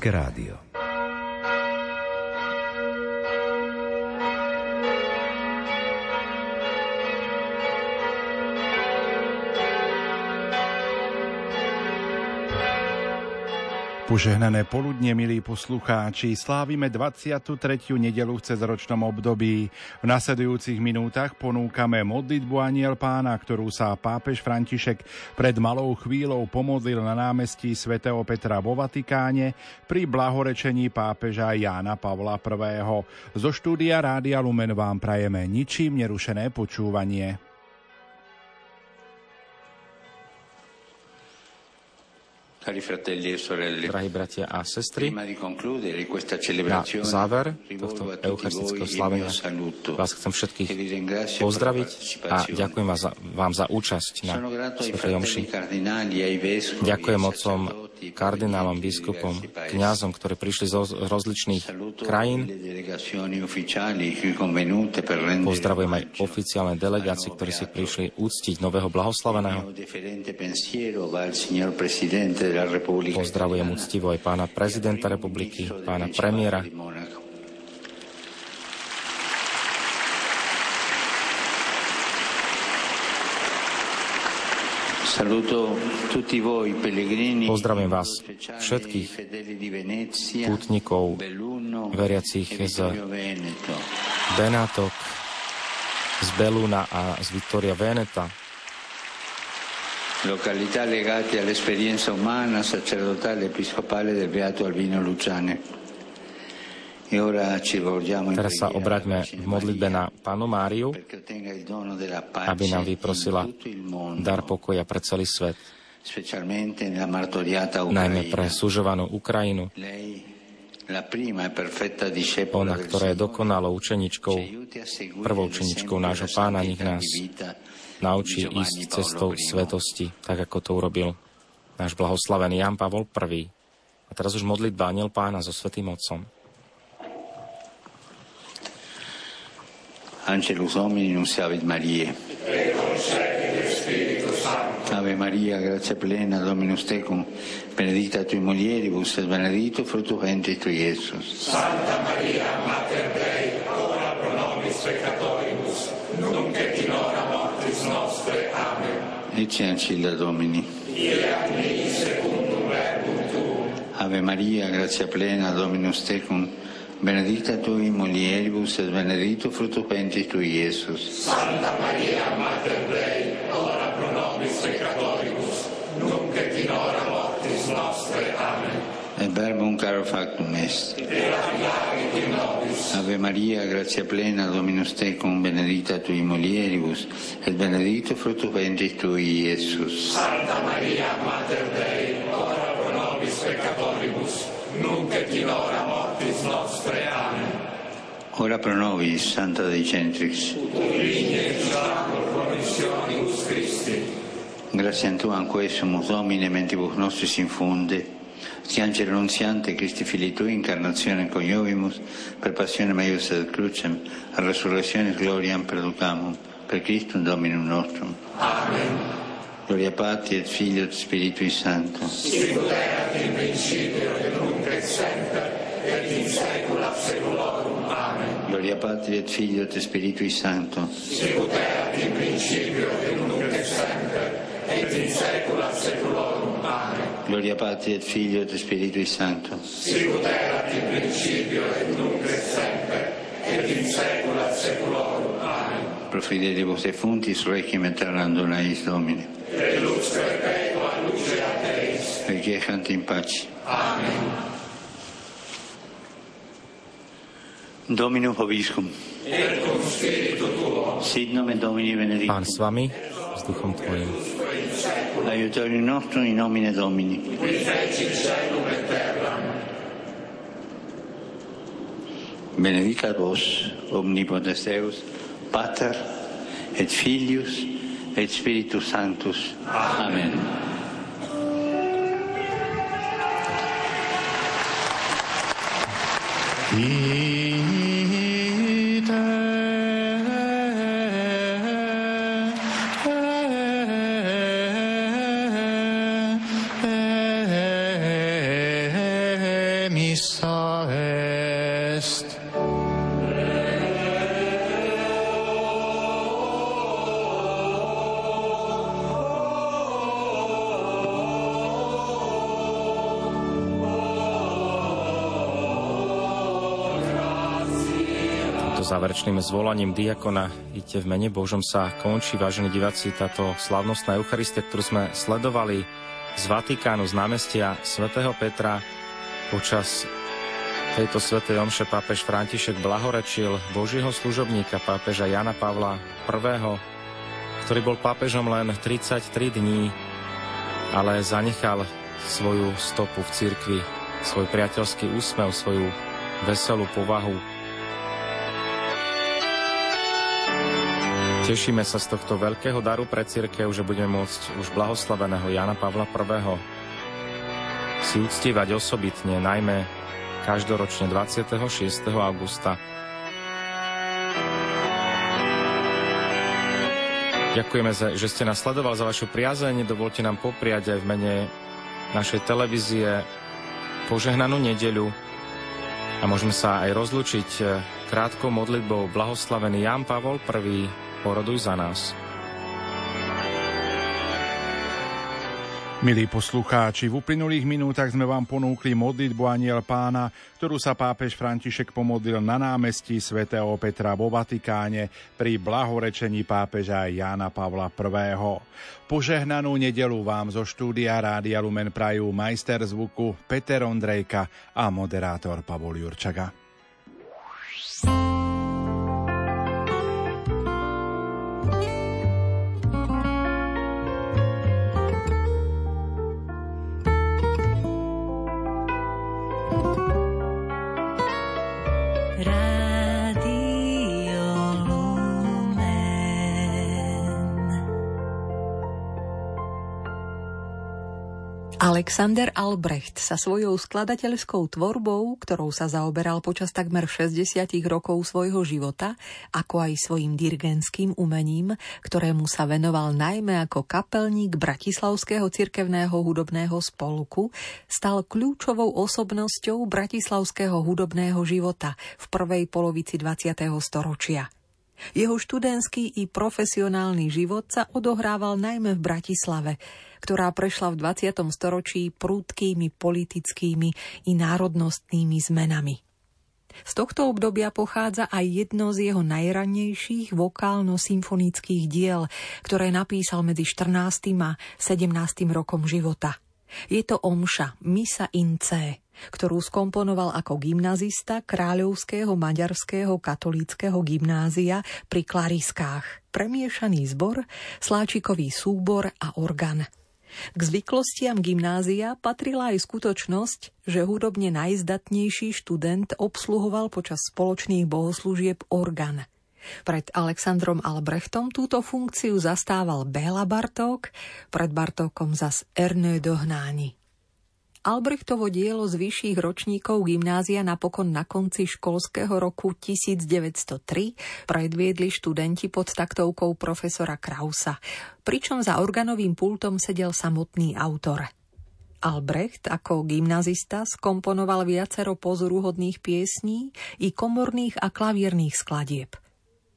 Katolické rádio. Požehnané poludne, milí poslucháči, slávime 23. nedelu v cezročnom období. V nasledujúcich minútach ponúkame modlitbu Aniel pána, ktorú sa pápež František pred malou chvíľou pomodlil na námestí svätého Petra vo Vatikáne pri blahorečení pápeža Jána Pavla I. Zo štúdia Rádia Lumen vám prajeme ničím nerušené počúvanie. Drahí bratia a sestry, na záver tohto eucharistického slavenia vás chcem všetkých pozdraviť a ďakujem vás za, vám za účasť na Svetej Omši. Ďakujem otcom kardinálom, biskupom, kňazom, ktorí prišli z rozličných krajín. Pozdravujem aj oficiálne delegácie, ktorí si prišli úctiť nového blahoslaveného. Pozdravujem úctivo aj pána prezidenta republiky, pána premiéra, Pozdravujem vás všetkých pútnikov, veriacich z Benátok, z Beluna a z Vittoria Veneta, località legate all'esperienza umana, sacerdotale, episcopale del Beato Albino Luciane. Teraz sa obraťme v modlitbe na Pánu Máriu, aby nám vyprosila dar pokoja pre celý svet, najmä pre súžovanú Ukrajinu, ona, ktorá je dokonalou učeničkou, prvou učeničkou nášho pána, nech nás naučí ísť cestou svetosti, tak ako to urobil náš blahoslavený Jan Pavol I. A teraz už modlitba Aniel pána so Svetým Otcom. Angelus Domini nunciavit Mariae. Ave Maria, grazia plena, Dominus tecum, benedicta tui mulieribus, et benedictus fructus ventris tui, Iesus. Santa Maria, Mater Dei, ora pro nobis peccatoribus, nunc et in hora mortis nostre. Amen. Ecce ancilla Domini. Fiat mi secundum verbum tuum. Ave Maria, grazia plena, Dominus tecum, benedicta tui mulieribus et benedictus fructus ventris tui, Iesus. Santa Maria, Mater Dei, ora pro nobis peccatoribus, nunc et in hora mortis nostre. Amen. Et verbum caro factum est. Ave Maria, grazia plena, Dominus tecum, benedicta tui mulieribus, et benedictus fructus ventris tui, Iesus. Santa Maria, Mater Dei, ora pro nobis peccatoribus, nunc et in hora mortis nostre. Amen. Ora pro nobis, Santa Dei Christi. Grazie a Tuam quesumus, Domine, mentibus nostris infunde, Sti angelo annunziante, Cristi fili Tui, incarnazione coniovimus, per passione meius et crucem, a resurrezione gloriam perducamum, per Christum Dominum nostrum. Amen. Gloria Patri et Figlio et Spiritui Sancto. Sicut erat in principio et nunc et semper, et in saecula saeculorum. Amen. Gloria Patri et Figlio et Spiritui Sancto. Sicut erat in principio et nunc et semper, et in saecula saeculorum. Amen. Gloria Patri et Figlio et Spiritui Sancto. Sicut erat in principio et nunc et semper, et in saecula saeculorum. Amen. Pro fidelibus defuntis requiem aeternam dona eis Domine. Et lux perpetua luce a Deis. Requiescant in pace. Amen. Dominum Hoviscum. Et cum spiritu tuo, Sit nomen Domini Pán benedictum. s vami, s duchom tvojim. Aiutorium nostrum in nomine Domini. Benedicat vos, omnipotens Deus, Pater, et Filius, et Spiritus Sanctus. Amen. Ite záverečným zvolaním diakona Ite v mene Božom sa končí, vážení diváci, táto slavnostná Eucharistia, ktorú sme sledovali z Vatikánu, z námestia svätého Petra. Počas tejto svätej omše pápež František blahorečil Božieho služobníka pápeža Jana Pavla I., ktorý bol pápežom len 33 dní, ale zanechal svoju stopu v cirkvi, svoj priateľský úsmev, svoju veselú povahu, Tešíme sa z tohto veľkého daru pre církev, že budeme môcť už blahoslaveného Jana Pavla I. si uctievať osobitne, najmä každoročne 26. augusta. Ďakujeme, že ste nás sledovali za vašu priazeň. Dovolte nám popriať aj v mene našej televízie požehnanú nedeľu a môžeme sa aj rozlučiť krátkou modlitbou blahoslavený Jan Pavol I Oroduj za nás. Milí poslucháči, v uplynulých minútach sme vám ponúkli modlitbu Aniel pána, ktorú sa pápež František pomodlil na námestí svätého Petra vo Vatikáne pri blahorečení pápeža Jána Pavla I. Požehnanú nedelu vám zo štúdia Rádia Lumen Prajú majster zvuku Peter Ondrejka a moderátor Pavol Jurčaga. Será? Alexander Albrecht sa svojou skladateľskou tvorbou, ktorou sa zaoberal počas takmer 60 rokov svojho života, ako aj svojim dirigentským umením, ktorému sa venoval najmä ako kapelník Bratislavského cirkevného hudobného spolku, stal kľúčovou osobnosťou bratislavského hudobného života v prvej polovici 20. storočia. Jeho študentský i profesionálny život sa odohrával najmä v Bratislave, ktorá prešla v 20. storočí prúdkými politickými i národnostnými zmenami. Z tohto obdobia pochádza aj jedno z jeho najrannejších vokálno-symfonických diel, ktoré napísal medzi 14. a 17. rokom života. Je to omša Misa in C, ktorú skomponoval ako gymnazista Kráľovského maďarského katolíckého gymnázia pri Klariskách, premiešaný zbor, sláčikový súbor a organ – k zvyklostiam gymnázia patrila aj skutočnosť, že hudobne najzdatnejší študent obsluhoval počas spoločných bohoslúžieb orgán. Pred Alexandrom Albrechtom túto funkciu zastával Béla Bartók, pred Bartókom zas Ernő Dohnáni. Albrechtovo dielo z vyšších ročníkov gymnázia napokon na konci školského roku 1903 predviedli študenti pod taktovkou profesora Krausa, pričom za organovým pultom sedel samotný autor. Albrecht ako gymnazista skomponoval viacero pozoruhodných piesní i komorných a klavírnych skladieb –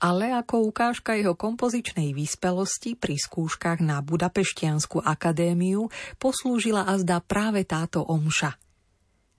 ale ako ukážka jeho kompozičnej výspelosti pri skúškach na Budapeštiansku akadémiu poslúžila azda práve táto omša.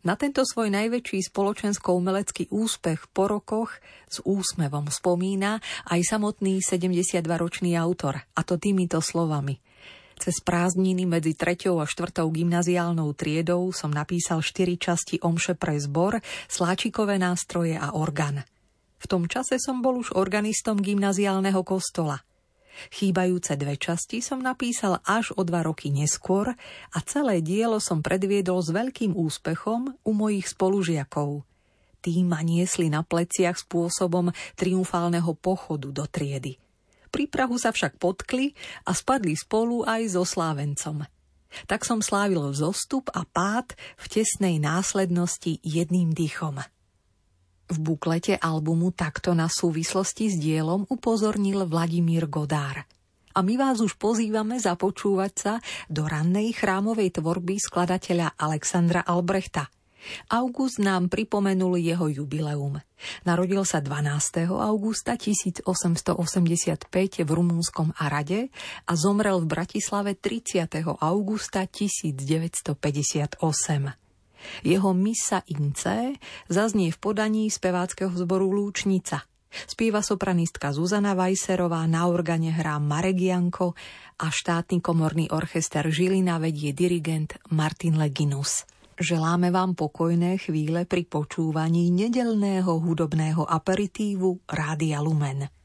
Na tento svoj najväčší spoločensko-umelecký úspech po rokoch s úsmevom spomína aj samotný 72-ročný autor, a to týmito slovami. Cez prázdniny medzi 3. a 4. gymnaziálnou triedou som napísal 4 časti omše pre zbor, sláčikové nástroje a orgán. V tom čase som bol už organistom gymnaziálneho kostola. Chýbajúce dve časti som napísal až o dva roky neskôr a celé dielo som predviedol s veľkým úspechom u mojich spolužiakov. Tí ma niesli na pleciach spôsobom triumfálneho pochodu do triedy. Pri Prahu sa však potkli a spadli spolu aj so slávencom. Tak som slávil zostup a pád v tesnej následnosti jedným dýchom. V buklete albumu takto na súvislosti s dielom upozornil Vladimír Godár. A my vás už pozývame započúvať sa do rannej chrámovej tvorby skladateľa Alexandra Albrechta. August nám pripomenul jeho jubileum. Narodil sa 12. augusta 1885 v rumúnskom Arade a zomrel v Bratislave 30. augusta 1958. Jeho misa ince zaznie v podaní speváckého zboru Lúčnica. Spíva sopranistka Zuzana Vajserová, na organe hrá Marek Janko a štátny komorný orchester Žilina vedie dirigent Martin Leginus. Želáme vám pokojné chvíle pri počúvaní nedelného hudobného aperitívu Rádia Lumen.